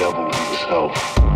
The devil himself.